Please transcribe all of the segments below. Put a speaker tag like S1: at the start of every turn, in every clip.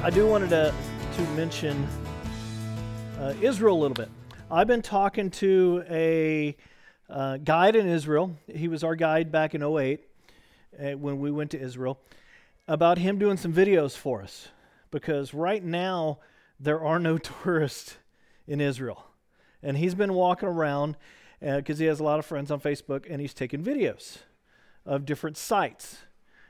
S1: I do wanted to, to mention uh, Israel a little bit. I've been talking to a uh, guide in Israel. He was our guide back in 08 uh, when we went to Israel about him doing some videos for us because right now there are no tourists in Israel. And he's been walking around because uh, he has a lot of friends on Facebook and he's taking videos of different sites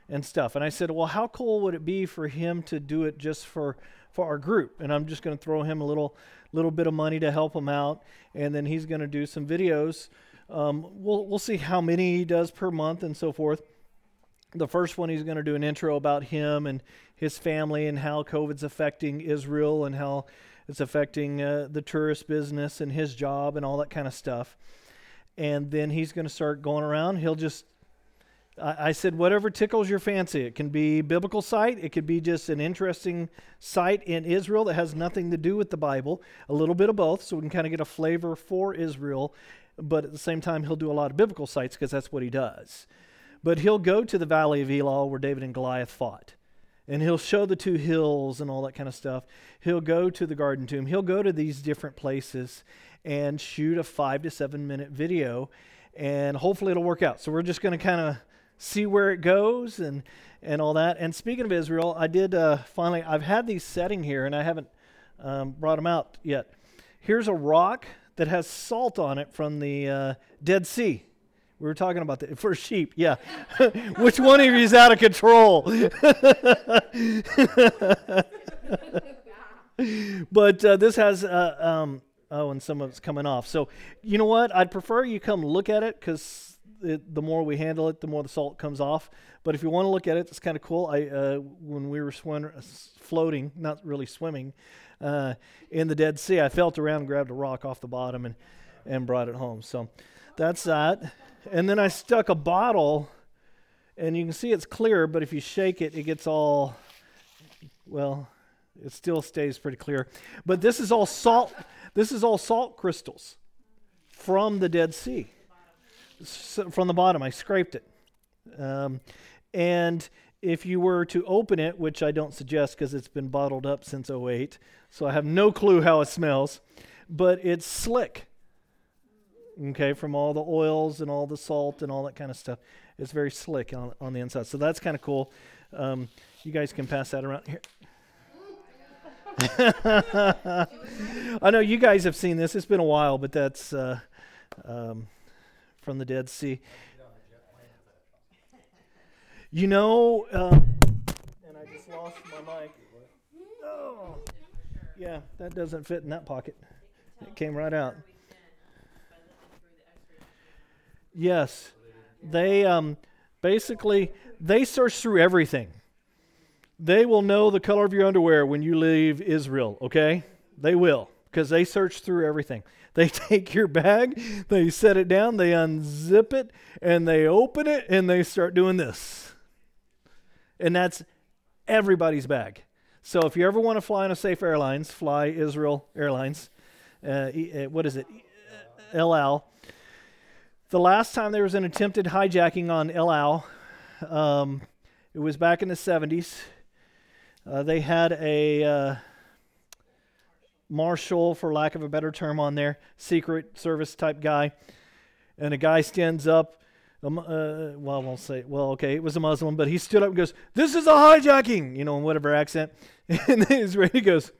S1: and stuff. And I said, well, how cool would it be for him to do it just for for our group? And I'm just going to throw him a little little bit of money to help him out, and then he's going to do some videos. Um, we'll we'll see how many he does per month and so forth. The first one, he's going to do an intro about him and his family and how COVID's affecting Israel and how it's affecting uh, the tourist business and his job and all that kind of stuff. And then he's going to start going around. He'll just I, said, whatever tickles your fancy. It can be biblical site. It could be just an interesting site in Israel that has nothing to do with the Bible. A little bit of both, so we can kind of get a flavor for Israel. But at the same time, he'll do a lot of biblical sites because that's what he does. But he'll go to the Valley of Elah where David and Goliath fought. And he'll show the two hills and all that kind of stuff. He'll go to the Garden Tomb. He'll go to these different places and shoot a five to seven minute video. And hopefully it'll work out. So we're just going to kind of see where it goes and and all that. And speaking of Israel, I did uh, finally. I've had these setting here, and I haven't um, brought them out yet. Here's a rock that has salt on it from the uh, Dead Sea. We were talking about that for sheep. Yeah, which one of you is out of control? but uh, this has. Uh, um, oh, and some of it's coming off. So, you know what? I'd prefer you come look at it because it, the more we handle it, the more the salt comes off. But if you want to look at it, it's kind of cool. I uh, when we were swim- floating, not really swimming, uh, in the Dead Sea, I felt around, and grabbed a rock off the bottom, and and brought it home. So that's that. And then I stuck a bottle, and you can see it's clear, but if you shake it, it gets all well. It still stays pretty clear. But this is all salt. This is all salt crystals from the Dead Sea from the bottom. I scraped it. Um, and if you were to open it, which I don't suggest because it's been bottled up since 08, so I have no clue how it smells, but it's slick. Okay, from all the oils and all the salt and all that kind of stuff. It's very slick on, on the inside. So that's kind of cool. Um, you guys can pass that around here. I know you guys have seen this. It's been a while, but that's uh, um, from the Dead Sea. You know, uh, and I just lost my mic. Oh, yeah, that doesn't fit in that pocket. It came right out. Yes, they um, basically they search through everything. They will know the color of your underwear when you leave Israel. Okay, they will because they search through everything. They take your bag, they set it down, they unzip it, and they open it, and they start doing this. And that's everybody's bag. So if you ever want to fly on a safe airlines, fly Israel Airlines. Uh, uh what is it? El Al. The last time there was an attempted hijacking on El Al, um, it was back in the 70s. Uh, they had a uh, marshal, for lack of a better term, on there, secret service type guy. And a guy stands up. Um, uh, well, I won't say, well, okay, it was a Muslim, but he stood up and goes, This is a hijacking, you know, in whatever accent. And the Israeli goes!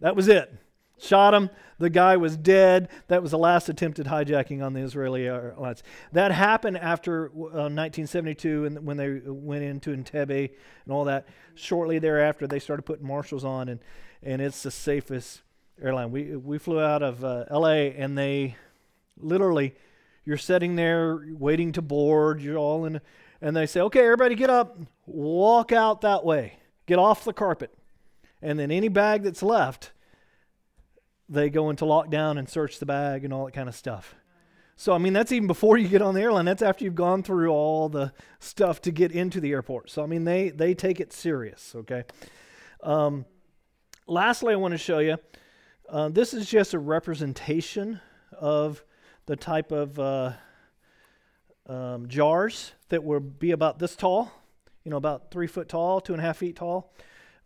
S1: That was it. Shot him. The guy was dead. That was the last attempted hijacking on the Israeli airlines. That happened after uh, 1972 and when they went into Entebbe and all that. Shortly thereafter, they started putting marshals on, and and it's the safest airline. We we flew out of uh, L.A. and they literally, you're sitting there waiting to board. You're all in, and they say, "Okay, everybody, get up, walk out that way, get off the carpet," and then any bag that's left, they go into lockdown and search the bag and all that kind of stuff. So, I mean, that's even before you get on the airline. That's after you've gone through all the stuff to get into the airport. So, I mean, they, they take it serious, okay? Um, lastly, I want to show you uh, this is just a representation of the type of uh, um, jars that will be about this tall. you know, about three foot tall, two and a half feet tall,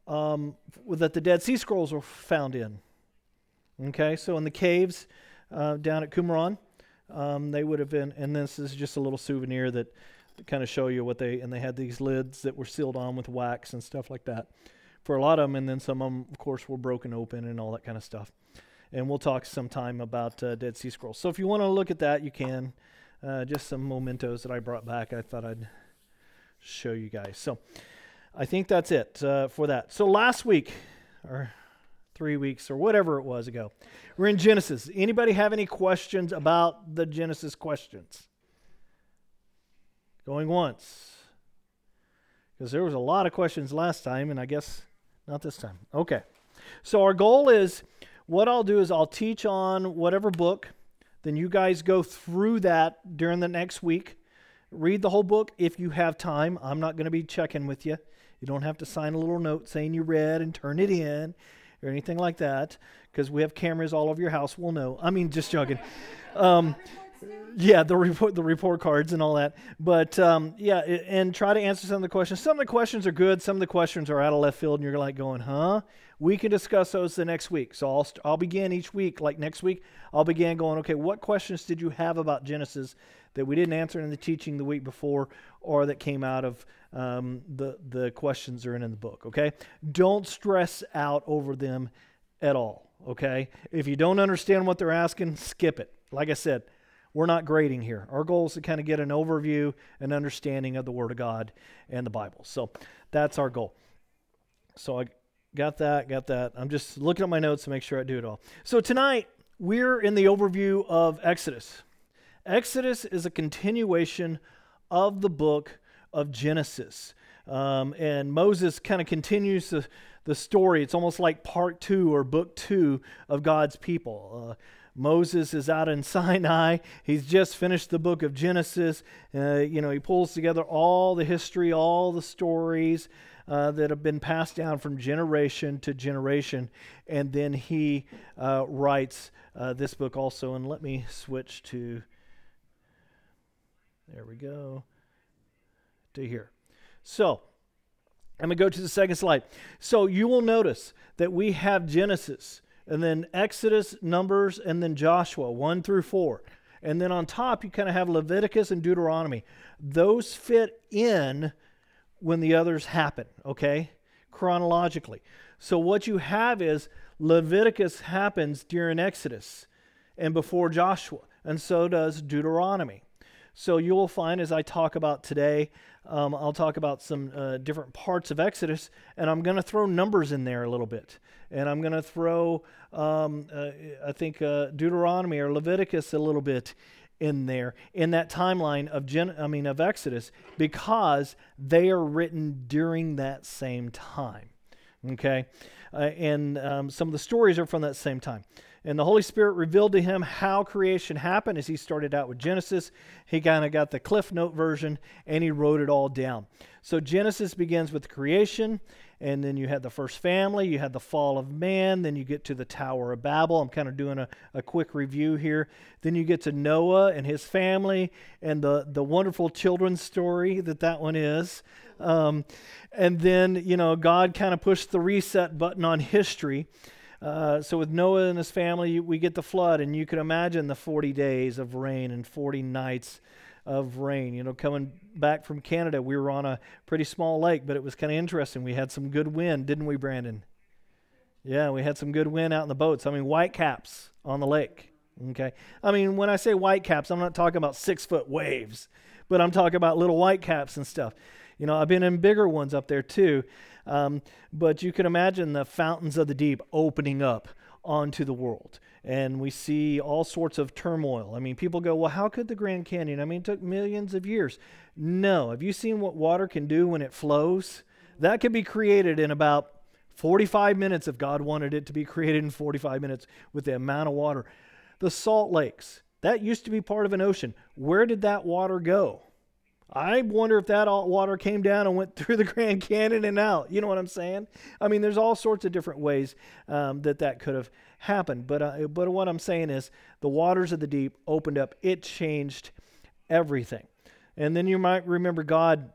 S1: um, that the Dead Sea Scrolls were found in. Okay, so in the caves uh, down at Qumran, um, they would have been, and this is just a little souvenir that kind of show you what they, and they had these lids that were sealed on with wax and stuff like that for a lot of them, and then some of them, of course, were broken open and all that kind of stuff. And we'll talk sometime about uh, Dead Sea Scrolls. So if you want to look at that, you can. Uh, just some mementos that I brought back. I thought I'd show you guys. So I think that's it uh, for that. So last week, or three weeks, or whatever it was ago, we're in Genesis. Anybody have any questions about the Genesis questions? Going once. Because there was a lot of questions last time, and I guess not this time. Okay. So our goal is what I'll do is I'll teach on whatever book, then you guys go through that during the next week. Read the whole book if you have time. I'm not going to be checking with you. You don't have to sign a little note saying you read and turn it in or anything like that because we have cameras all over your house. We'll know. I mean, just joking. Um, yeah, the report, the report cards and all that. But um, yeah, and try to answer some of the questions. Some of the questions are good. Some of the questions are out of left field, and you're like going, "Huh?" We can discuss those the next week. So I'll I'll begin each week. Like next week, I'll begin going, "Okay, what questions did you have about Genesis that we didn't answer in the teaching the week before, or that came out of um, the the questions are in, in the book?" Okay, don't stress out over them at all. Okay, if you don't understand what they're asking, skip it. Like I said we're not grading here. Our goal is to kind of get an overview and understanding of the Word of God and the Bible. So that's our goal. So I got that, got that. I'm just looking at my notes to make sure I do it all. So tonight, we're in the overview of Exodus. Exodus is a continuation of the book of Genesis. Um, and Moses kind of continues the, the story. It's almost like part two or book two of God's people. Uh, Moses is out in Sinai. He's just finished the book of Genesis. Uh, you know, he pulls together all the history, all the stories uh, that have been passed down from generation to generation. And then he uh, writes uh, this book also. And let me switch to, there we go, to here. So, I'm going to go to the second slide. So, you will notice that we have Genesis and then Exodus, Numbers, and then Joshua, 1 through 4. And then on top, you kind of have Leviticus and Deuteronomy. Those fit in when the others happen, okay? Chronologically. So what you have is Leviticus happens during Exodus and before Joshua, and so does Deuteronomy. So you will find as I talk about today, um, I'll talk about some uh, different parts of Exodus, and I'm going to throw numbers in there a little bit. And I'm going to throw, um, uh, I think, uh, Deuteronomy or Leviticus a little bit in there in that timeline of Gen- I mean of Exodus because they are written during that same time. Okay, uh, and um, some of the stories are from that same time. And the Holy Spirit revealed to him how creation happened as he started out with Genesis. He kind of got the Cliff Note version and he wrote it all down. So Genesis begins with creation, and then you had the first family, you had the fall of man, then you get to the Tower of Babel. I'm kind of doing a, a quick review here. Then you get to Noah and his family and the, the wonderful children's story that that one is. Um, and then, you know, God kind of pushed the reset button on history. Uh, so with Noah and his family, we get the flood, and you can imagine the 40 days of rain and 40 nights of rain. You know, coming back from Canada, we were on a pretty small lake, but it was kind of interesting. We had some good wind, didn't we, Brandon? Yeah, we had some good wind out in the boats. I mean, white caps on the lake. Okay. I mean, when I say white caps, I'm not talking about six foot waves, but I'm talking about little white caps and stuff. You know, I've been in bigger ones up there too. Um, but you can imagine the fountains of the deep opening up onto the world. And we see all sorts of turmoil. I mean, people go, well, how could the Grand Canyon? I mean, it took millions of years. No. Have you seen what water can do when it flows? That could be created in about 45 minutes if God wanted it to be created in 45 minutes with the amount of water. The salt lakes, that used to be part of an ocean. Where did that water go? I wonder if that water came down and went through the Grand Canyon and out. You know what I'm saying? I mean, there's all sorts of different ways um, that that could have happened. But uh, but what I'm saying is the waters of the deep opened up. It changed everything. And then you might remember God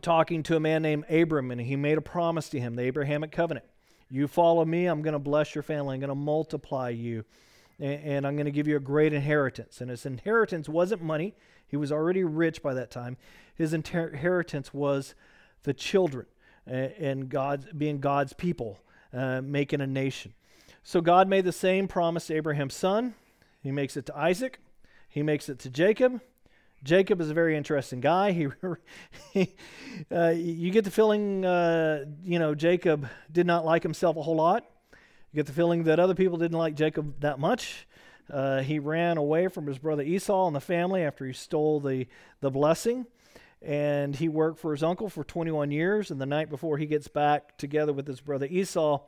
S1: talking to a man named Abram, and he made a promise to him, the Abrahamic covenant. You follow me, I'm going to bless your family, I'm going to multiply you, and, and I'm going to give you a great inheritance. And his inheritance wasn't money, he was already rich by that time. His inheritance was the children and God's, being God's people, uh, making a nation. So God made the same promise to Abraham's son. He makes it to Isaac. He makes it to Jacob. Jacob is a very interesting guy. He, he uh, you get the feeling, uh, you know, Jacob did not like himself a whole lot. You get the feeling that other people didn't like Jacob that much. Uh, he ran away from his brother Esau and the family after he stole the, the blessing. And he worked for his uncle for 21 years. And the night before he gets back together with his brother Esau,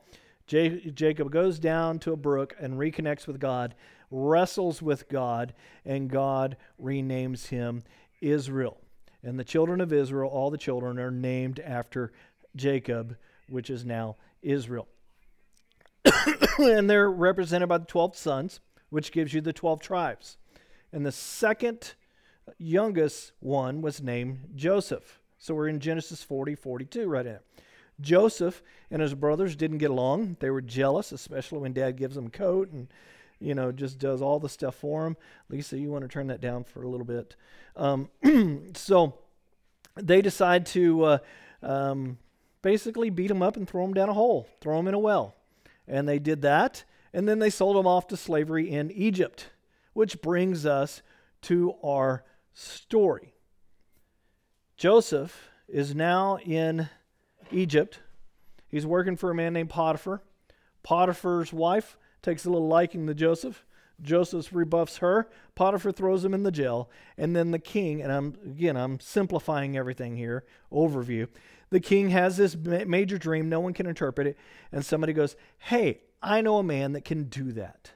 S1: J- Jacob goes down to a brook and reconnects with God, wrestles with God, and God renames him Israel. And the children of Israel, all the children, are named after Jacob, which is now Israel. and they're represented by the 12 sons, which gives you the 12 tribes. And the second youngest one was named Joseph. So we're in Genesis 40, 42 right now. Joseph and his brothers didn't get along. They were jealous, especially when dad gives them a coat and, you know, just does all the stuff for them. Lisa, you want to turn that down for a little bit. Um, so they decide to uh, um, basically beat him up and throw him down a hole, throw him in a well. And they did that. And then they sold him off to slavery in Egypt, which brings us to our story. Joseph is now in Egypt. He's working for a man named Potiphar. Potiphar's wife takes a little liking to Joseph. Joseph rebuffs her. Potiphar throws him in the jail. And then the king, and I'm again, I'm simplifying everything here, overview. The king has this major dream, no one can interpret it, and somebody goes, Hey, I know a man that can do that.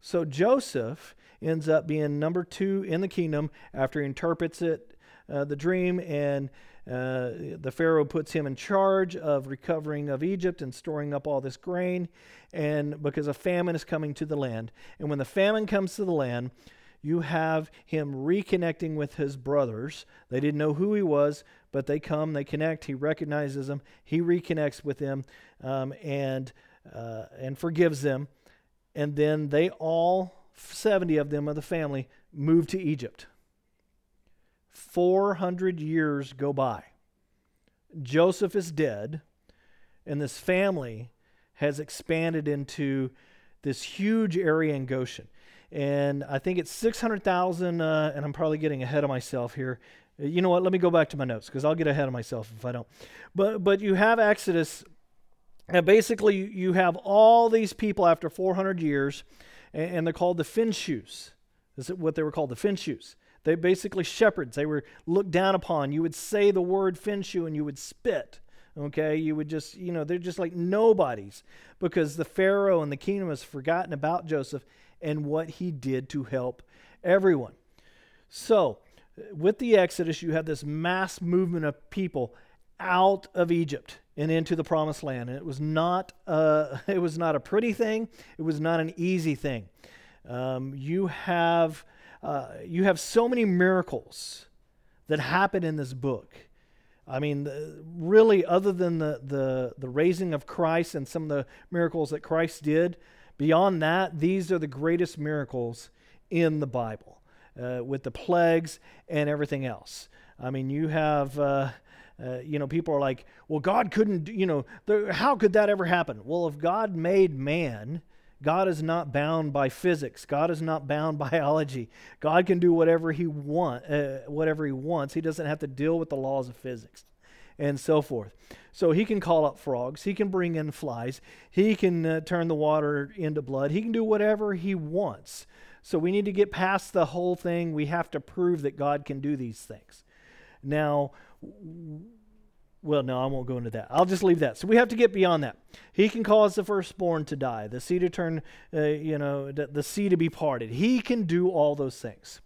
S1: So Joseph ends up being number two in the kingdom after he interprets it, uh, the dream, and uh, the Pharaoh puts him in charge of recovering of Egypt and storing up all this grain, and because a famine is coming to the land. And when the famine comes to the land, you have him reconnecting with his brothers. They didn't know who he was, but they come, they connect. He recognizes them, he reconnects with them, um, and uh, and forgives them. And then they all, 70 of them of the family, move to Egypt. 400 years go by. Joseph is dead, and this family has expanded into this huge area in Goshen. And I think it's 600,000, uh, and I'm probably getting ahead of myself here. You know what? Let me go back to my notes because I'll get ahead of myself if I don't. But, but you have Exodus, and basically you have all these people after 400 years, and, they're called the Finshus. This is what they were called, the Finshus. They basically shepherds. They were looked down upon. You would say the word Finshu and you would spit. Okay, you would just, you know, they're just like nobodies because the Pharaoh and the kingdom has forgotten about Joseph and what he did to help everyone. So, with the Exodus, you have this mass movement of people out of Egypt and into the promised land. And it was not, uh, it was not a pretty thing. It was not an easy thing. Um, you have uh, you have so many miracles that happen in this book. I mean, the, really, other than the, the, the raising of Christ and some of the miracles that Christ did, beyond that, these are the greatest miracles in the Bible uh, with the plagues and everything else. I mean, you have. Uh, uh, you know, people are like, well, God couldn't, you know, there, how could that ever happen? Well, if God made man, God is not bound by physics. God is not bound by biology. God can do whatever he want, uh, whatever he wants. He doesn't have to deal with the laws of physics and so forth. So he can call up frogs. He can bring in flies. He can uh, turn the water into blood. He can do whatever he wants. So we need to get past the whole thing. We have to prove that God can do these things. Now, well, no, I won't go into that. I'll just leave that. So we have to get beyond that. He can cause the firstborn to die, the sea to turn, uh, you know, the, the sea to be parted. He can do all those things.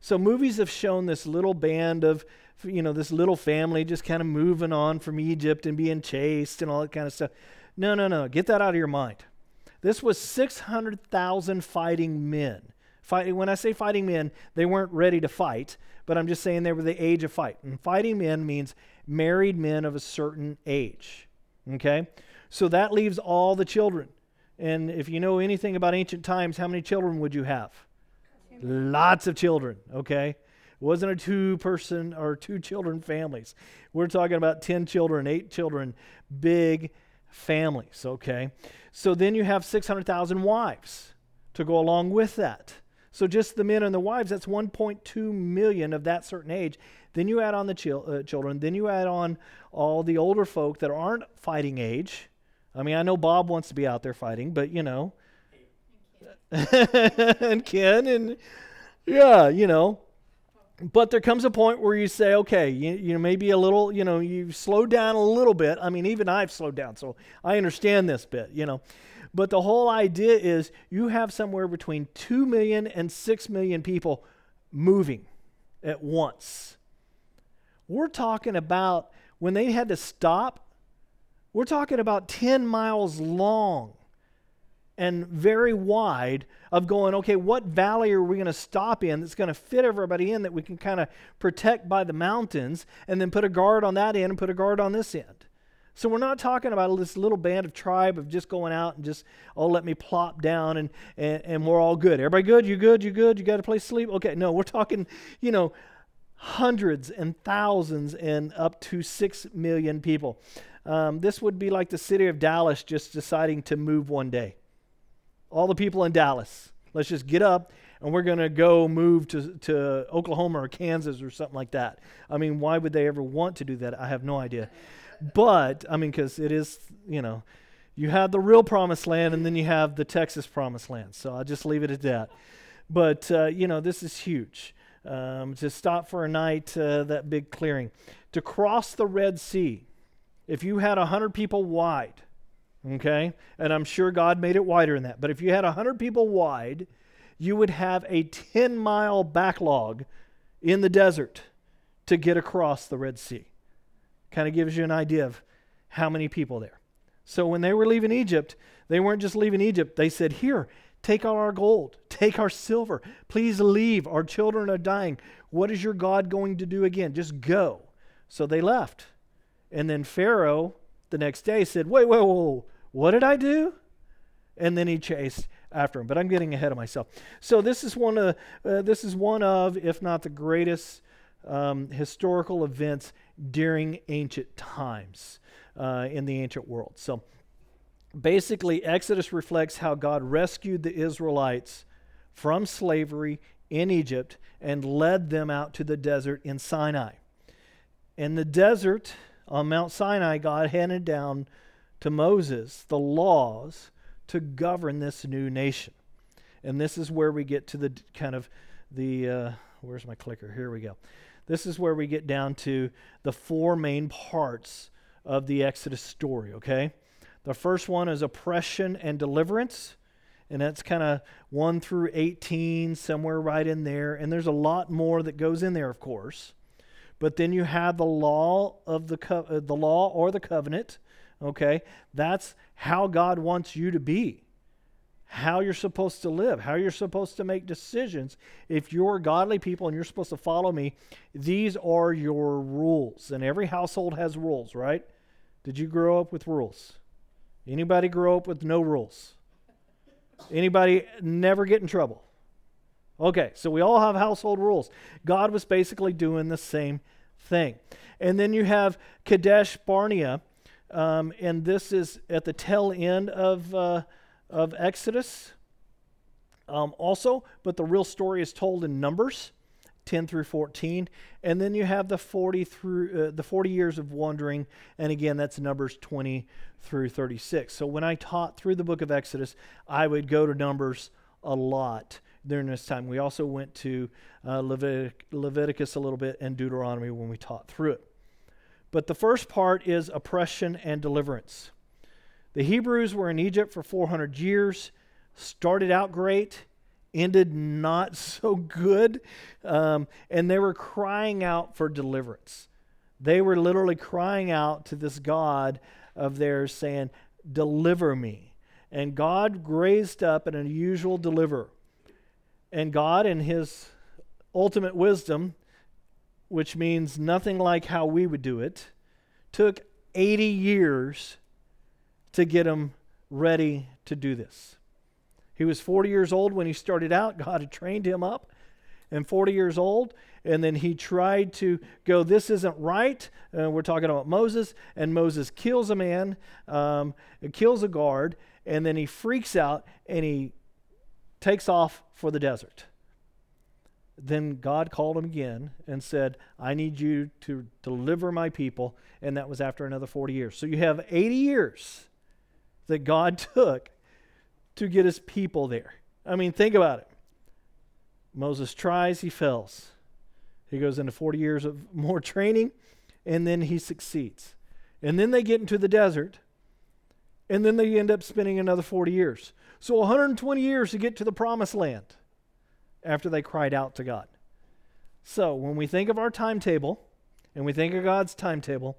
S1: So movies have shown this little band of, you know, this little family just kind of moving on from Egypt and being chased and all that kind of stuff. No, no, no. Get that out of your mind. This was 600,000 fighting men When I say fighting men, they weren't ready to fight, but I'm just saying they were the age of fight. And fighting men means married men of a certain age. Okay? So that leaves all the children. And if you know anything about ancient times, how many children would you have? Lots of children, okay? It wasn't a two person or two children families. We're talking about 10 children, 8 children, big families, okay? So then you have 600,000 wives to go along with that. So just the men and the wives, that's 1.2 million of that certain age. Then you add on the chil- uh, children. Then you add on all the older folk that aren't fighting age. I mean, I know Bob wants to be out there fighting, but you know, and Ken and yeah, you know. But there comes a point where you say, okay, you, you know, maybe a little, you know, you slow down a little bit. I mean, even I've slowed down, so I understand this bit, you know. But the whole idea is you have somewhere between 2 million and 6 million people moving at once. We're talking about when they had to stop, we're talking about 10 miles long and very wide of going, okay, what valley are we going to stop in that's going to fit everybody in that we can kind of protect by the mountains and then put a guard on that end and put a guard on this end? So we're not talking about this little band of tribe of just going out and just, oh, let me plop down and, and, and we're all good. Everybody good? You good? You good? You got a place to sleep? Okay, no, we're talking, you know, hundreds and thousands and up to six million people. Um, this would be like the city of Dallas just deciding to move one day. All the people in Dallas, let's just get up and we're going to go move to, to Oklahoma or Kansas or something like that. I mean, why would they ever want to do that? I have no idea but I mean, because it is, you know, you have the real promised land and then you have the Texas promised land. So I'll just leave it at that. But, uh, you know, this is huge. Um, to stop for a night, uh, that big clearing. To cross the Red Sea, if you had 100 people wide, okay, and I'm sure God made it wider than that, but if you had 100 people wide, you would have a 10 mile backlog in the desert to get across the Red Sea. Kind of gives you an idea of how many people there. So when they were leaving Egypt, they weren't just leaving Egypt. They said, Here, take all our gold, take our silver. Please leave. Our children are dying. What is your God going to do again? Just go. So they left. And then Pharaoh the next day said, Wait, wait, wait, what did I do? And then he chased after him. But I'm getting ahead of myself. So this is one of, uh, this is one of, if not the greatest um, historical events during ancient times uh, in the ancient world. So basically, Exodus reflects how God rescued the Israelites from slavery in Egypt and led them out to the desert in Sinai. In the desert on Mount Sinai, God handed down to Moses the laws to govern this new nation. And this is where we get to the kind of the, uh, where's my clicker? Here we go. This is where we get down to the four main parts of the Exodus story, okay? The first one is oppression and deliverance, and that's kind of 1 through 18, somewhere right in there. And there's a lot more that goes in there, of course. But then you have the law of the co- uh, the law or the covenant, okay? That's how God wants you to be how you're supposed to live, how you're supposed to make decisions. If you're godly people and you're supposed to follow me, these are your rules. And every household has rules, right? Did you grow up with rules? Anybody grow up with no rules? Anybody never get in trouble? Okay, so we all have household rules. God was basically doing the same thing. And then you have Kadesh Barnea, um, and this is at the tail end of. Uh, of Exodus um, also, but the real story is told in Numbers 10 through 14. And then you have the 40 through uh, the 40 years of wandering, and again, that's Numbers 20 through 36. So when I taught through the book of Exodus, I would go to Numbers a lot during this time. We also went to uh, Levitic- Leviticus a little bit and Deuteronomy when we taught through it. But the first part is oppression and deliverance. The Hebrews were in Egypt for 400 years, started out great, ended not so good, um, and they were crying out for deliverance. They were literally crying out to this God of theirs, saying, Deliver me. And God raised up an unusual deliverer. And God, in His ultimate wisdom, which means nothing like how we would do it, took 80 years to get him ready to do this. He was 40 years old when he started out. God had trained him up, and 40 years old. And then he tried to go, This isn't right. Uh, we're talking about Moses. And Moses kills a man, um, kills a guard, and then he freaks out and he takes off for the desert. Then God called him again and said, I need you to deliver my people. And that was after another 40 years. So you have 80 years that God took to get his people there. I mean, think about it. Moses tries, he fails. He goes into 40 years of more training, and then he succeeds. And then they get into the desert, and then they end up spending another 40 years. So 120 years to get to the promised land after they cried out to God. So when we think of our timetable and we think of God's timetable,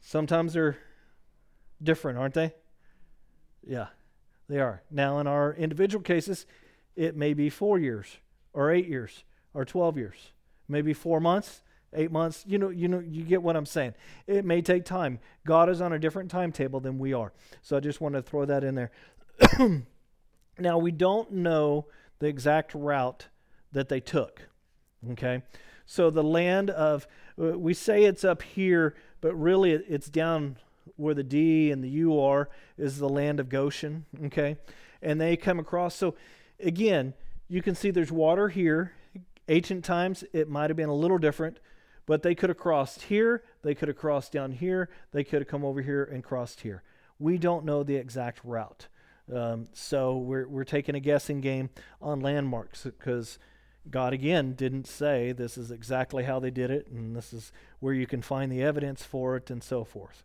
S1: sometimes they're different, aren't they? Yeah, they are. Now, in our individual cases, it may be four years or eight years or 12 years, maybe four months, eight months. You know, you know, you get what I'm saying. It may take time. God is on a different timetable than we are. So I just want to throw that in there. now, we don't know the exact route that they took. Okay? So the land of, uh, we say it's up here, but really it's down where the D and the U are, is the land of Goshen. Okay? And they come across. So again, you can see there's water here. Ancient times, it might have been a little different, but they could have crossed here, they could have crossed down here, they could have come over here and crossed here. We don't know the exact route. Um, so we're, we're taking a guessing game on landmarks because God, again, didn't say this is exactly how they did it and this is where you can find the evidence for it and so forth.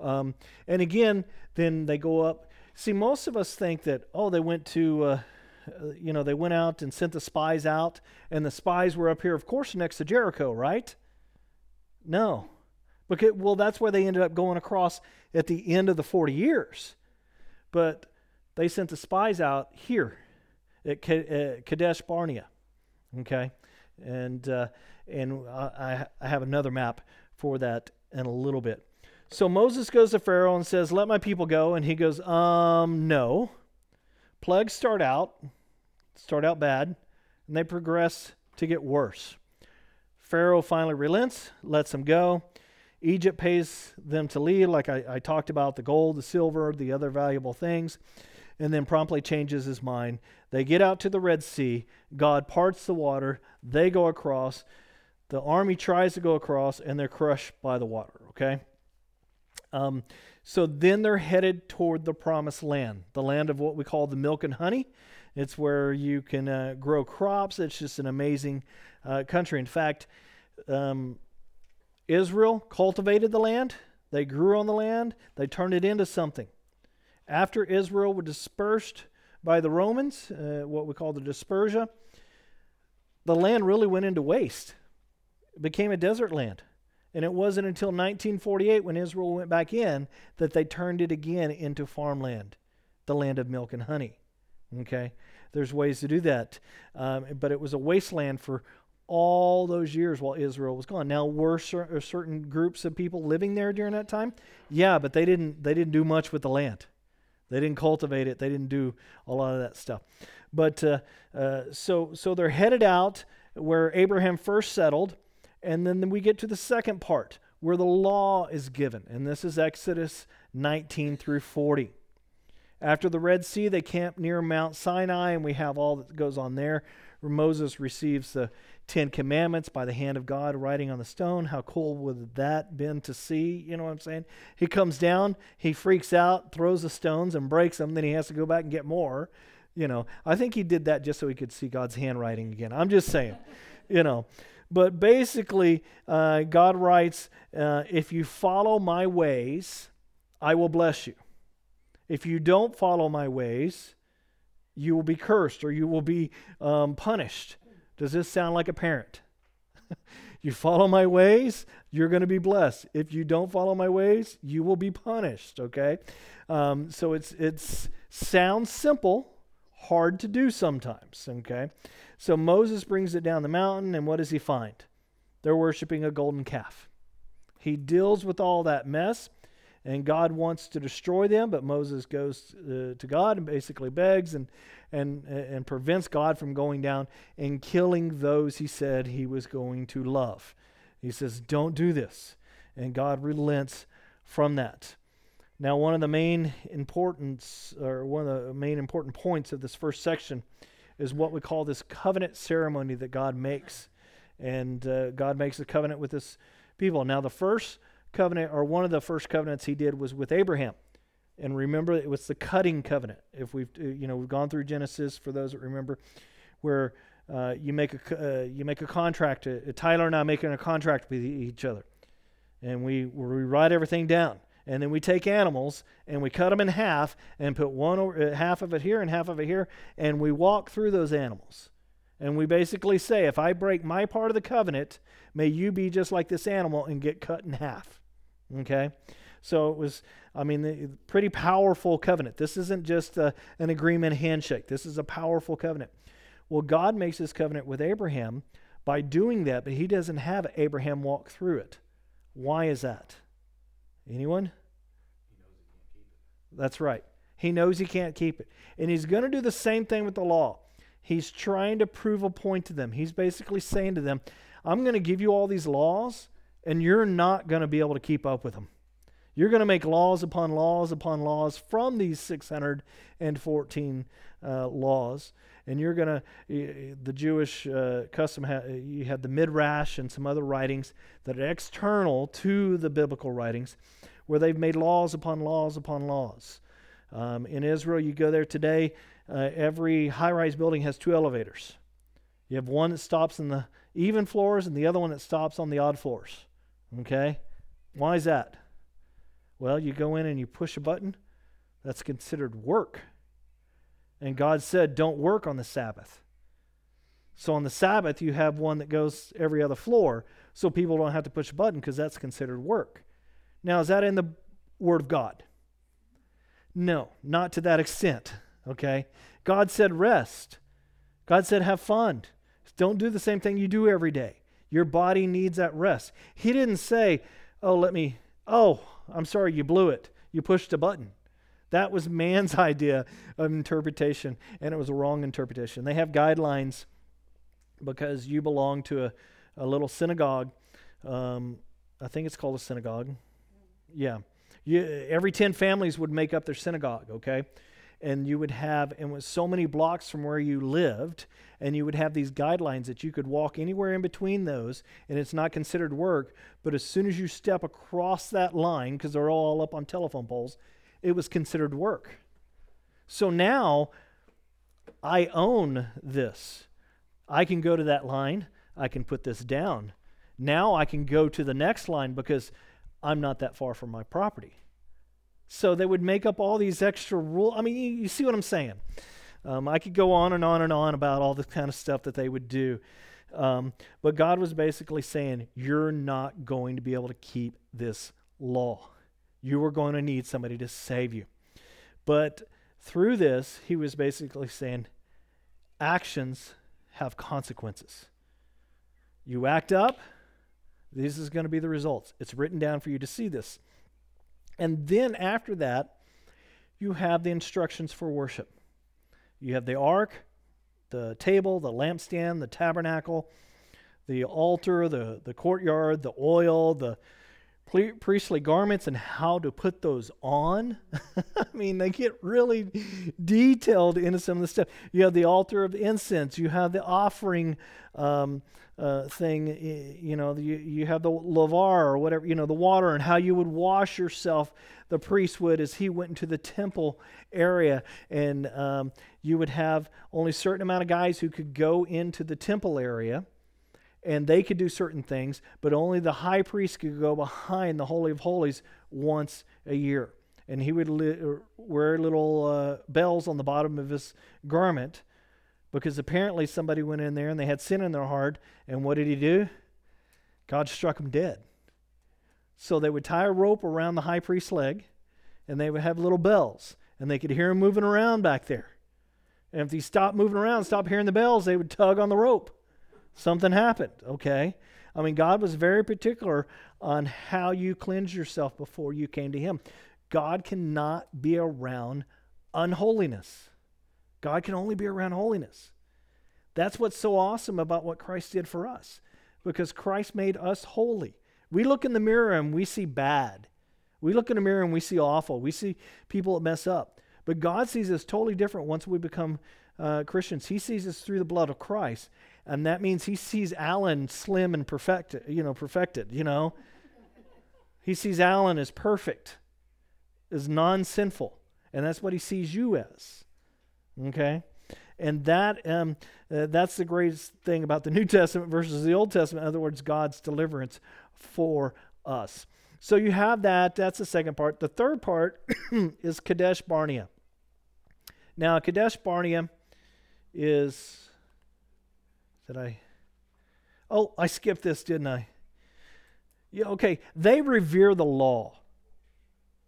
S1: Um, and again, then they go up. See, most of us think that, oh, they went to, uh, uh, you know, they went out and sent the spies out, and the spies were up here, of course, next to Jericho, right? No. Because, well, that's where they ended up going across at the end of the 40 years. But they sent the spies out here at Kadesh Barnea. Okay, and uh, and I, I have another map for that in a little bit. So Moses goes to Pharaoh and says, "Let my people go," and he goes, "Um, no." Plagues start out, start out bad, and they progress to get worse. Pharaoh finally relents, lets them go. Egypt pays them to leave, like I, I talked about the gold, the silver, the other valuable things and then promptly changes his mind. They get out to the Red Sea. God parts the water. They go across. The army tries to go across, and they're crushed by the water. Okay? Um, so then they're headed toward the promised land, the land of what we call the milk and honey. It's where you can uh, grow crops. It's just an amazing uh, country. In fact, um, Israel cultivated the land, they grew on the land, they turned it into something. After Israel was dispersed by the Romans, uh, what we call the dispersia, the land really went into waste. It became a desert land. And it wasn't until 1948 when Israel went back in that they turned it again into farmland, the land of milk and honey. Okay? There's ways to do that. Um, but it was a wasteland for all those years while Israel was gone. Now, were cer- certain groups of people living there during that time? Yeah, but they didn't, they didn't do much with the land. They didn't cultivate it. They didn't do a lot of that stuff. But uh, uh, so so they're headed out where Abraham first settled, and then we get to the second part where the law is given, and this is Exodus 19 through 40. After the Red Sea, they camp near Mount Sinai, and we have all that goes on there. Moses receives the Ten Commandments by the hand of God writing on the stone. How cool would that been to see? You know what I'm saying? He comes down, he freaks out, throws the stones and breaks them, then he has to go back and get more. You know, I think he did that just so he could see God's handwriting again. I'm just saying, you know. But basically, uh, God writes, uh, If you follow my ways, I will bless you. If you don't follow my ways, you will be cursed or you will be um, punished. Does this sound like a parent? you follow my ways, you're going to be blessed. If you don't follow my ways, you will be punished. Okay, um, so it's it's sounds simple, hard to do sometimes, okay? So Moses brings it down the mountain, and what does he find? They're worshiping a golden calf. He deals with all that mess, and God wants to destroy them, but Moses goes uh, to God and basically begs and, and, and prevents God from going down and killing those he said he was going to love. He says, Don't do this. And God relents from that. Now, one of the main importance, or one of the main important points of this first section is what we call this covenant ceremony that God makes. And uh, God makes a covenant with his people. Now, the first covenant, or one of the first covenants he did, was with Abraham. And remember, it was the cutting covenant. If we've, uh, you know, we've gone through Genesis, for those that remember, where uh, you make a uh, you make a contract. Uh, Tyler and I making a contract with each other, and we we write everything down and then we take animals and we cut them in half and put one over, uh, half of it here and half of it here and we walk through those animals. And we basically say if i break my part of the covenant may you be just like this animal and get cut in half. Okay? So it was i mean the, pretty powerful covenant. This isn't just a, an agreement handshake. This is a powerful covenant. Well god makes this covenant with abraham by doing that but he doesn't have abraham walk through it. Why is that Anyone? That's right. He knows he can't keep it. And he's going to do the same thing with the law. He's trying to prove a point to them. He's basically saying to them, I'm going to give you all these laws, and you're not going to be able to keep up with them. You're going to make laws upon laws upon laws from these 614 uh, laws. And you're going to, the Jewish uh, custom, ha- you had the Midrash and some other writings that are external to the biblical writings, where they've made laws upon laws upon laws. Um, in Israel, you go there today, uh, every high rise building has two elevators. You have one that stops in the even floors and the other one that stops on the odd floors. Okay? Why is that? Well, you go in and you push a button, that's considered work. And God said, don't work on the Sabbath. So on the Sabbath, you have one that goes every other floor so people don't have to push a button because that's considered work. Now, is that in the Word of God? No, not to that extent. Okay? God said rest. God said have fun. Don't do the same thing you do every day. Your body needs that rest. He didn't say, oh, let me, oh, I'm sorry, you blew it. You pushed a button. That was man's idea of interpretation, and it was a wrong interpretation. They have guidelines because you belong to a, a little synagogue. Um, I think it's called a synagogue. Yeah. You, every 10 families would make up their synagogue, okay? and you would have and was so many blocks from where you lived and you would have these guidelines that you could walk anywhere in between those and it's not considered work but as soon as you step across that line because they're all up on telephone poles it was considered work so now i own this i can go to that line i can put this down now i can go to the next line because i'm not that far from my property so they would make up all these extra rules. I mean, you, you, see what I'm saying? Um, I could go on and on and on about all the kind of stuff that they would do. Um, but God was basically saying, You're not going to be able to keep this law. You are going to need somebody to save you. But through this, he was basically saying, Actions have consequences. You act up, this is going to be the results. It's written down for you to see this. And then after that, you have the instructions for worship. You have the ark, the table, the lampstand, the tabernacle, the altar, the, the courtyard, the oil, the priestly garments, and how to put those on. I mean, they get really detailed into some of the stuff. You have the altar of incense, you have the offering. Um, uh, thing, you know, you, you have the laver or whatever, you know, the water and how you would wash yourself, the priest would, as he went into the temple area. And um, you would have only certain amount of guys who could go into the temple area and they could do certain things, but only the high priest could go behind the Holy of Holies once a year. And he would li- wear little uh, bells on the bottom of his garment because apparently somebody went in there and they had sin in their heart. And what did he do? God struck them dead. So they would tie a rope around the high priest's leg and they would have little bells and they could hear him moving around back there. And if he stopped moving around, stopped hearing the bells, they would tug on the rope. Something happened, okay? I mean, God was very particular on how you cleanse yourself before you came to Him. God cannot be around unholiness. God can only be around holiness. That's what's so awesome about what Christ did for us because Christ made us holy. We look in the mirror and we see bad. We look in the mirror and we see awful. We see people that mess up. But God sees us totally different once we become uh, Christians. He sees us through the blood of Christ, and that means He sees Alan slim and perfected. You know, perfected. You know, He sees Alan as perfect, as non-sinful, and that's what He sees you as. Okay, and that um, uh, that's the greatest thing about the New Testament versus the Old Testament. In other words, God's deliverance for us. So you have that. That's the second part. The third part is Kadesh Barnea. Now, Kadesh Barnea is. Did I? Oh, I skipped this, didn't I? Yeah, okay. They revere the law.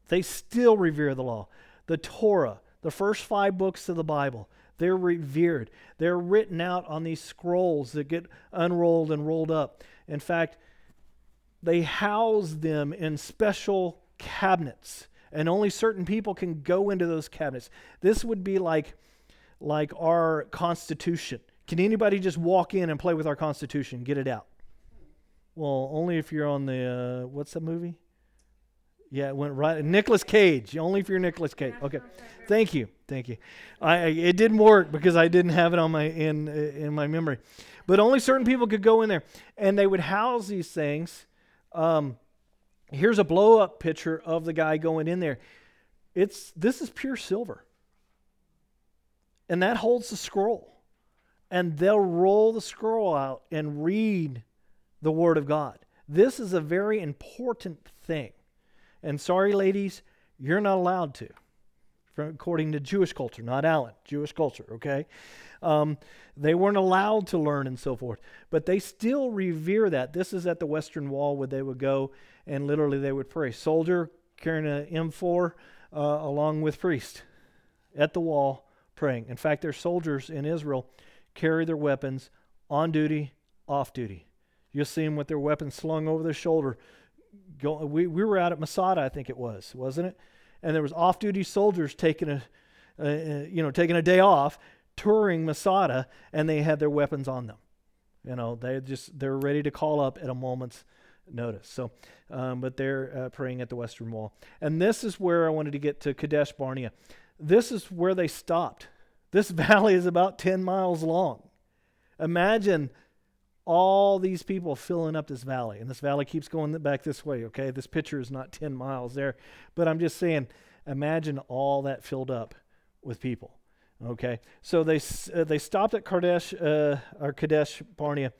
S1: They still revere the law. The Torah, the first five books of the Bible, they're revered. They're written out on these scrolls that get unrolled and rolled up. In fact, they house them in special cabinets and only certain people can go into those cabinets this would be like like our constitution can anybody just walk in and play with our constitution? Get it out. Well only if you're on the uh, what's that movie? Yeah it went right Nicolas Cage. Only if you're Nicolas Cage. Okay. Thank you. Thank you. I it didn't work because I didn't have it on my in in my memory. But only certain people could go in there. And they would house these things. Um, here's a blow up picture of the guy going in there. It's this is pure silver. And that holds the scroll. And they'll roll the scroll out and read the word of God. This is a very important thing. And sorry ladies, you're not allowed to. According to Jewish culture, not Alan, Jewish culture, okay? Um, they weren't allowed to learn and so forth, but they still revere that. This is at the Western Wall where they would go and literally they would pray. Soldier carrying an M4 uh, along with priest at the wall praying. In fact, there's soldiers in Israel carry their weapons on duty, off duty. You'll see them with their weapons slung over their shoulder. Go, we, we were out at Masada, I think it was, wasn't it? And there was off-duty soldiers taking a, uh, you know, taking a day off, touring Masada and they had their weapons on them. You know, they just they're ready to call up at a moment's notice. So, um, but they're uh, praying at the Western Wall, and this is where I wanted to get to Kadesh Barnea. This is where they stopped. This valley is about ten miles long. Imagine all these people filling up this valley, and this valley keeps going back this way. Okay, this picture is not ten miles there, but I'm just saying, imagine all that filled up with people. Okay, so they uh, they stopped at Kadesh uh, or Kadesh Barnea,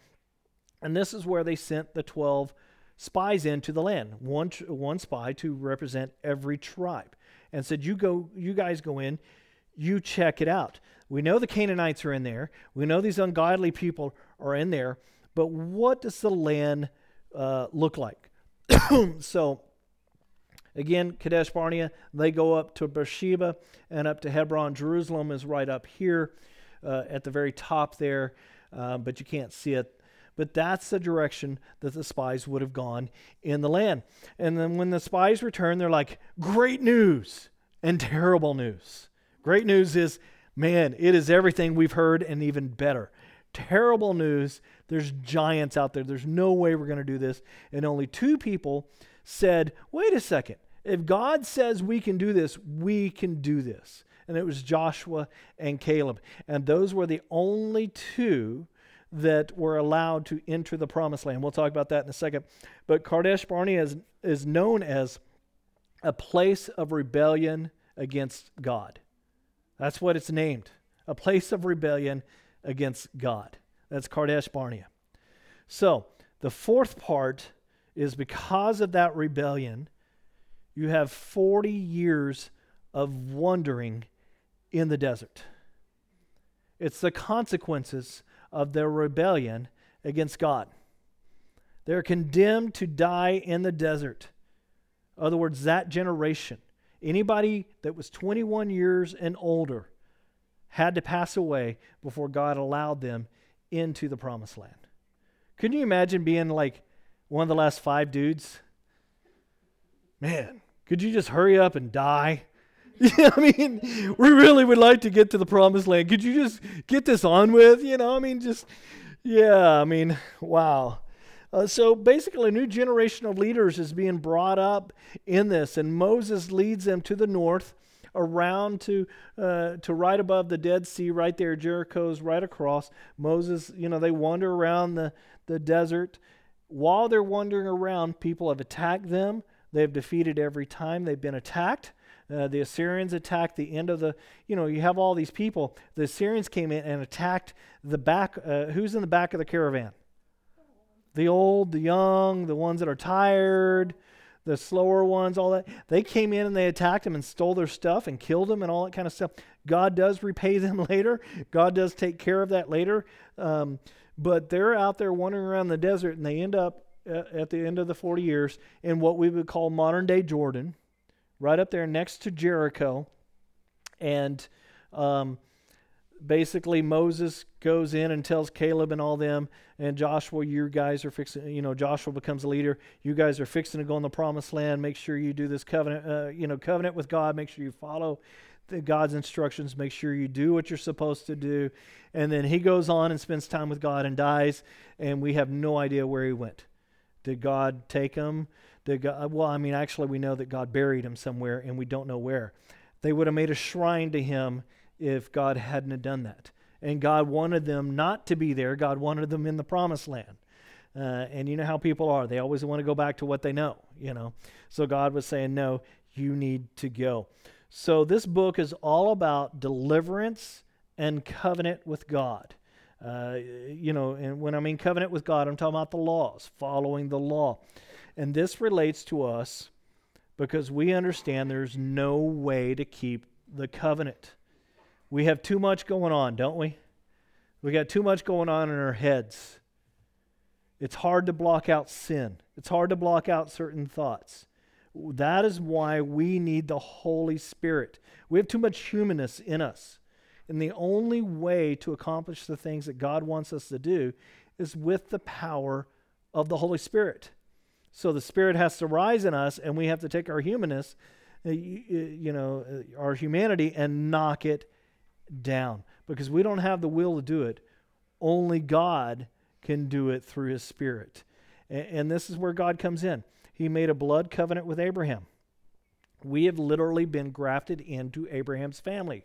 S1: and this is where they sent the twelve spies into the land. One one spy to represent every tribe, and said, "You go, you guys go in, you check it out. We know the Canaanites are in there. We know these ungodly people are in there, but what does the land uh, look like?" so Again, Kadesh Barnea, they go up to Beersheba and up to Hebron. Jerusalem is right up here uh, at the very top there, uh, but you can't see it. But that's the direction that the spies would have gone in the land. And then when the spies return, they're like, great news and terrible news. Great news is, man, it is everything we've heard and even better. Terrible news, there's giants out there. There's no way we're going to do this. And only two people said, wait a second, if God says we can do this, we can do this. And it was Joshua and Caleb. And those were the only two that were allowed to enter the promised land. We'll talk about that in a second. But Kadesh Barnea is, is known as a place of rebellion against God. That's what it's named a place of rebellion against God. That's Kadesh Barnea. So, the fourth part is because of that rebellion, you have 40 years of wandering in the desert. It's the consequences of their rebellion against God. They're condemned to die in the desert. In other words, that generation, anybody that was 21 years and older, had to pass away before God allowed them into the promised land. Can you imagine being like one of the last five dudes? Man, could you just hurry up and die? Yeah, I mean, we really would like to get to the promised land. Could you just get this on with? You know, I mean, just, yeah, I mean, wow. Uh, so basically, a new generation of leaders is being brought up in this, and Moses leads them to the north, around to uh, to right above the Dead Sea, right there. Jericho's right across. Moses, you know, they wander around the the desert. While they're wandering around, people have attacked them. They've defeated every time they've been attacked. Uh, the Assyrians attacked the end of the, you know, you have all these people. The Assyrians came in and attacked the back. Uh, who's in the back of the caravan? The old, the young, the ones that are tired, the slower ones, all that. They came in and they attacked them and stole their stuff and killed them and all that kind of stuff. God does repay them later. God does take care of that later. Um, but they're out there wandering around the desert and they end up at the end of the 40 years in what we would call modern day Jordan, right up there next to Jericho. And um, basically, Moses goes in and tells Caleb and all them, and Joshua, you guys are fixing, you know, Joshua becomes a leader. You guys are fixing to go in the promised land. Make sure you do this covenant, uh, you know, covenant with God. Make sure you follow the God's instructions. Make sure you do what you're supposed to do. And then he goes on and spends time with God and dies, and we have no idea where he went. Did God take him? Did God, well, I mean, actually, we know that God buried him somewhere, and we don't know where. They would have made a shrine to him if God hadn't have done that. And God wanted them not to be there. God wanted them in the promised land. Uh, and you know how people are. They always want to go back to what they know, you know. So God was saying, no, you need to go. So this book is all about deliverance and covenant with God. Uh, you know, and when I mean covenant with God, I'm talking about the laws, following the law. And this relates to us because we understand there's no way to keep the covenant. We have too much going on, don't we? We got too much going on in our heads. It's hard to block out sin. It's hard to block out certain thoughts. That is why we need the Holy Spirit. We have too much humanness in us. And the only way to accomplish the things that God wants us to do is with the power of the Holy Spirit. So the Spirit has to rise in us, and we have to take our humanness, uh, you know, uh, our humanity, and knock it down because we don't have the will to do it. Only God can do it through His Spirit. And this is where God comes in. He made a blood covenant with Abraham. We have literally been grafted into Abraham's family.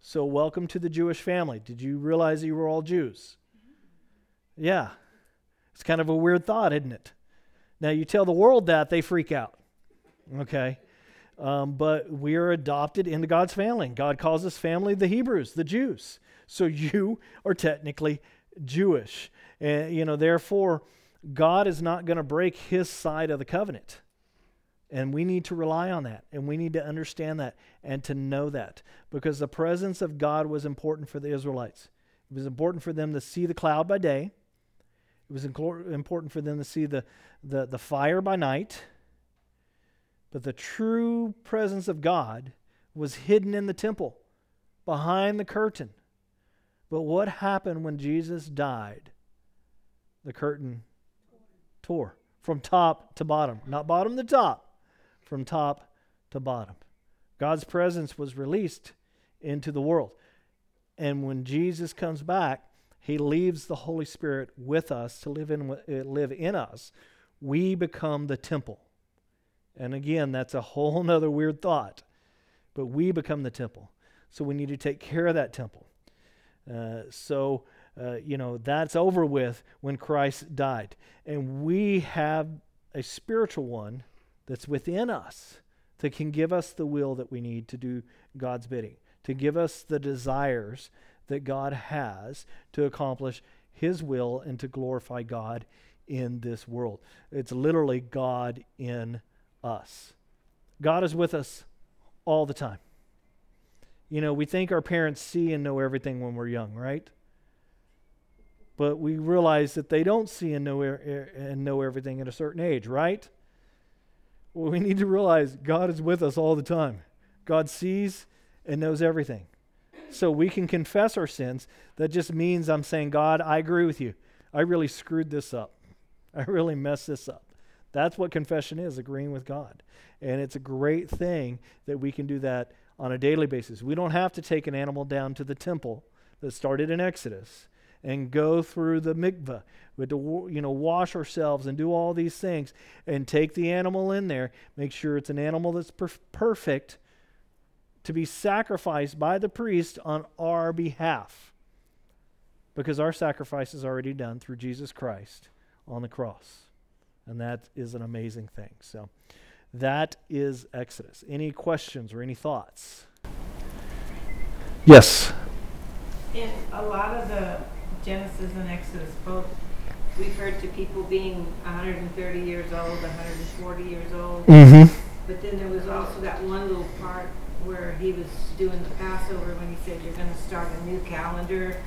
S1: So, welcome to the Jewish family. Did you realize you were all Jews? Yeah. It's kind of a weird thought, isn't it? Now, you tell the world that, they freak out. Okay? Um, but we are adopted into God's family. God calls us family the Hebrews, the Jews. So, you are technically Jewish. And, you know, therefore, God is not going to break his side of the covenant. And we need to rely on that. And we need to understand that and to know that. Because the presence of God was important for the Israelites. It was important for them to see the cloud by day, it was important for them to see the, the, the fire by night. But the true presence of God was hidden in the temple, behind the curtain. But what happened when Jesus died? The curtain tore from top to bottom. Not bottom to top, from top to bottom. God's presence was released into the world. And when Jesus comes back, he leaves the Holy Spirit with us to live in, uh, live in us. We become the temple. And again, that's a whole nother weird thought. But we become the temple. So we need to take care of that temple. Uh, so uh, you know, that's over with when Christ died. And we have a spiritual one that's within us that can give us the will that we need to do God's bidding, to give us the desires that God has to accomplish His will and to glorify God in this world. It's literally God in us. God is with us all the time. You know, we think our parents see and know everything when we're young, right? but we realize that they don't see and know, and know everything at a certain age, right? Well, we need to realize God is with us all the time. God sees and knows everything. So we can confess our sins. That just means I'm saying, God, I agree with you. I really screwed this up. I really messed this up. That's what confession is agreeing with God. And it's a great thing that we can do that on a daily basis. We don't have to take an animal down to the temple that started in Exodus and go through the mikveh. We have to, you know, wash ourselves and do all these things and take the animal in there. Make sure it's an animal that's perf- perfect to be sacrificed by the priest on our behalf. Because our sacrifice is already done through Jesus Christ on the cross. And that is an amazing thing. So that is Exodus. Any questions or any thoughts? Yes.
S2: In a lot of the Genesis and Exodus both referred to people being 130 years old, 140 years old.
S1: Mm-hmm.
S2: But then there was also that one little part where he was doing the Passover when he said you're going to start a new calendar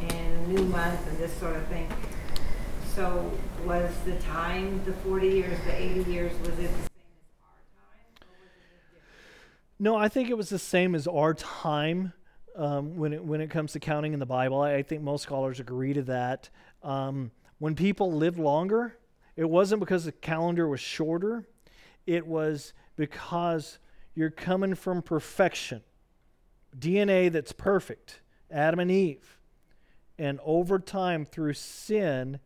S2: and a new month and this sort of thing. So was the time the 40 years, the 80 years, was it the same as our time?
S1: No, I think it was the same as our time um, when it when it comes to counting in the Bible. I, I think most scholars agree to that. Um, when people lived longer, it wasn't because the calendar was shorter. It was because you're coming from perfection, DNA that's perfect, Adam and Eve, and over time through sin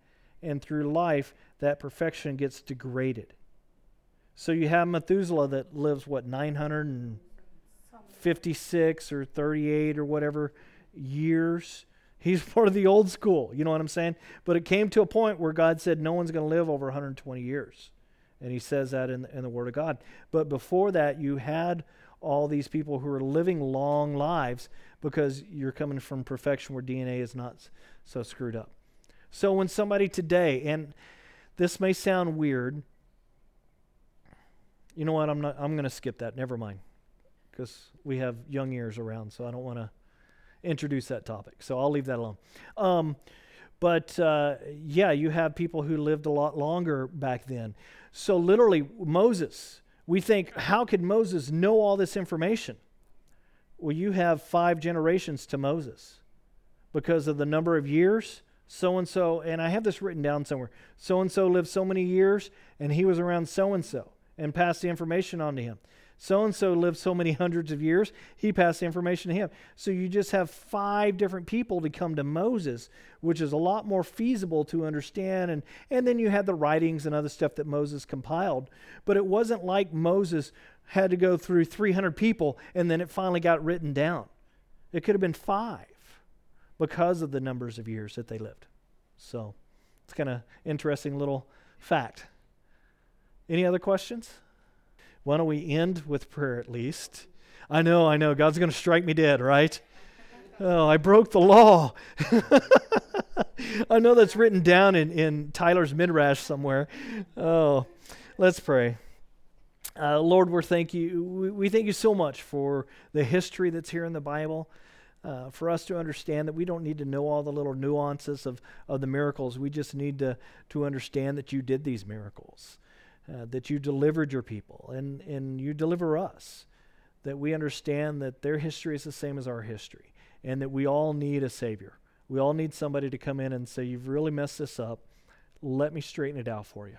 S1: and through life, that perfection gets degraded. So you have Methuselah that lives what 956 or 38 or whatever years. He's part of the old school, you know what I'm saying? But it came to a point where God said no one's going to live over 120 years. And he says that in, in the Word of God. But before that, you had all these people who are living long lives because you're coming from perfection where DNA is not so screwed up. So when somebody today, and this may sound weird, you know what? I'm not. I'm going to skip that. Never mind, because we have young ears around, so I don't want to introduce that topic. So I'll leave that alone. Um, but uh, yeah, you have people who lived a lot longer back then. So literally, Moses. We think, how could Moses know all this information? Well, you have five generations to Moses because of the number of years so and so, and I have this written down somewhere. So and so lived so many years, and he was around so and so and passed the information on to him. So and so lived so many hundreds of years, he passed the information to him. So you just have five different people to come to Moses, which is a lot more feasible to understand. And, and then you had the writings and other stuff that Moses compiled. But it wasn't like Moses had to go through 300 people and then it finally got written down. It could have been five because of the numbers of years that they lived. So it's kind of interesting little fact. Any other questions? Why don't we end with prayer at least? I know, I know. God's going to strike me dead, right? Oh, I broke the law. I know that's written down in, in Tyler's Midrash somewhere. Oh, let's pray. Uh, Lord, we're thank you. We, we thank you so much for the history that's here in the Bible uh, for us to understand that we don't need to know all the little nuances of, of the miracles. We just need to, to understand that you did these miracles, uh, that you delivered your people, and, and you deliver us. That we understand that their history is the same as our history, and that we all need a Savior. We all need somebody to come in and say, You've really messed this up. Let me straighten it out for you.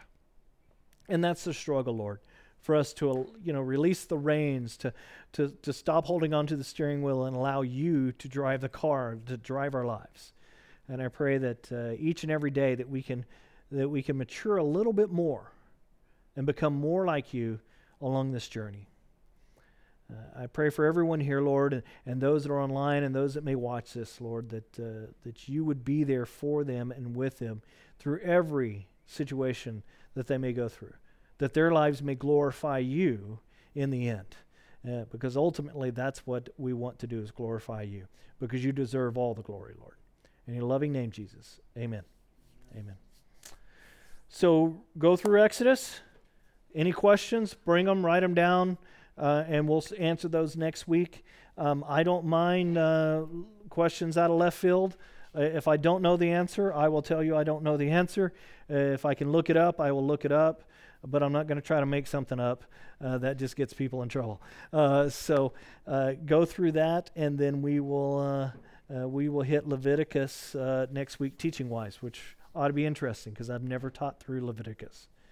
S1: And that's the struggle, Lord for us to you know release the reins to to to stop holding on to the steering wheel and allow you to drive the car to drive our lives. And i pray that uh, each and every day that we can that we can mature a little bit more and become more like you along this journey. Uh, I pray for everyone here, Lord, and, and those that are online and those that may watch this, Lord, that uh, that you would be there for them and with them through every situation that they may go through that their lives may glorify you in the end. Uh, because ultimately, that's what we want to do is glorify you, because you deserve all the glory, Lord. In your loving name, Jesus. Amen. Amen. So go through Exodus. Any questions? Bring them, write them down, uh, and we'll answer those next week. Um, I don't mind uh, questions out of left field. Uh, if I don't know the answer, I will tell you I don't know the answer. Uh, if I can look it up, I will look it up. But I'm not going to try to make something up. Uh, that just gets people in trouble. Uh, so uh, go through that, and then we will uh, uh, we will hit Leviticus next week, teaching wise, which ought to be interesting because I've never taught through Leviticus.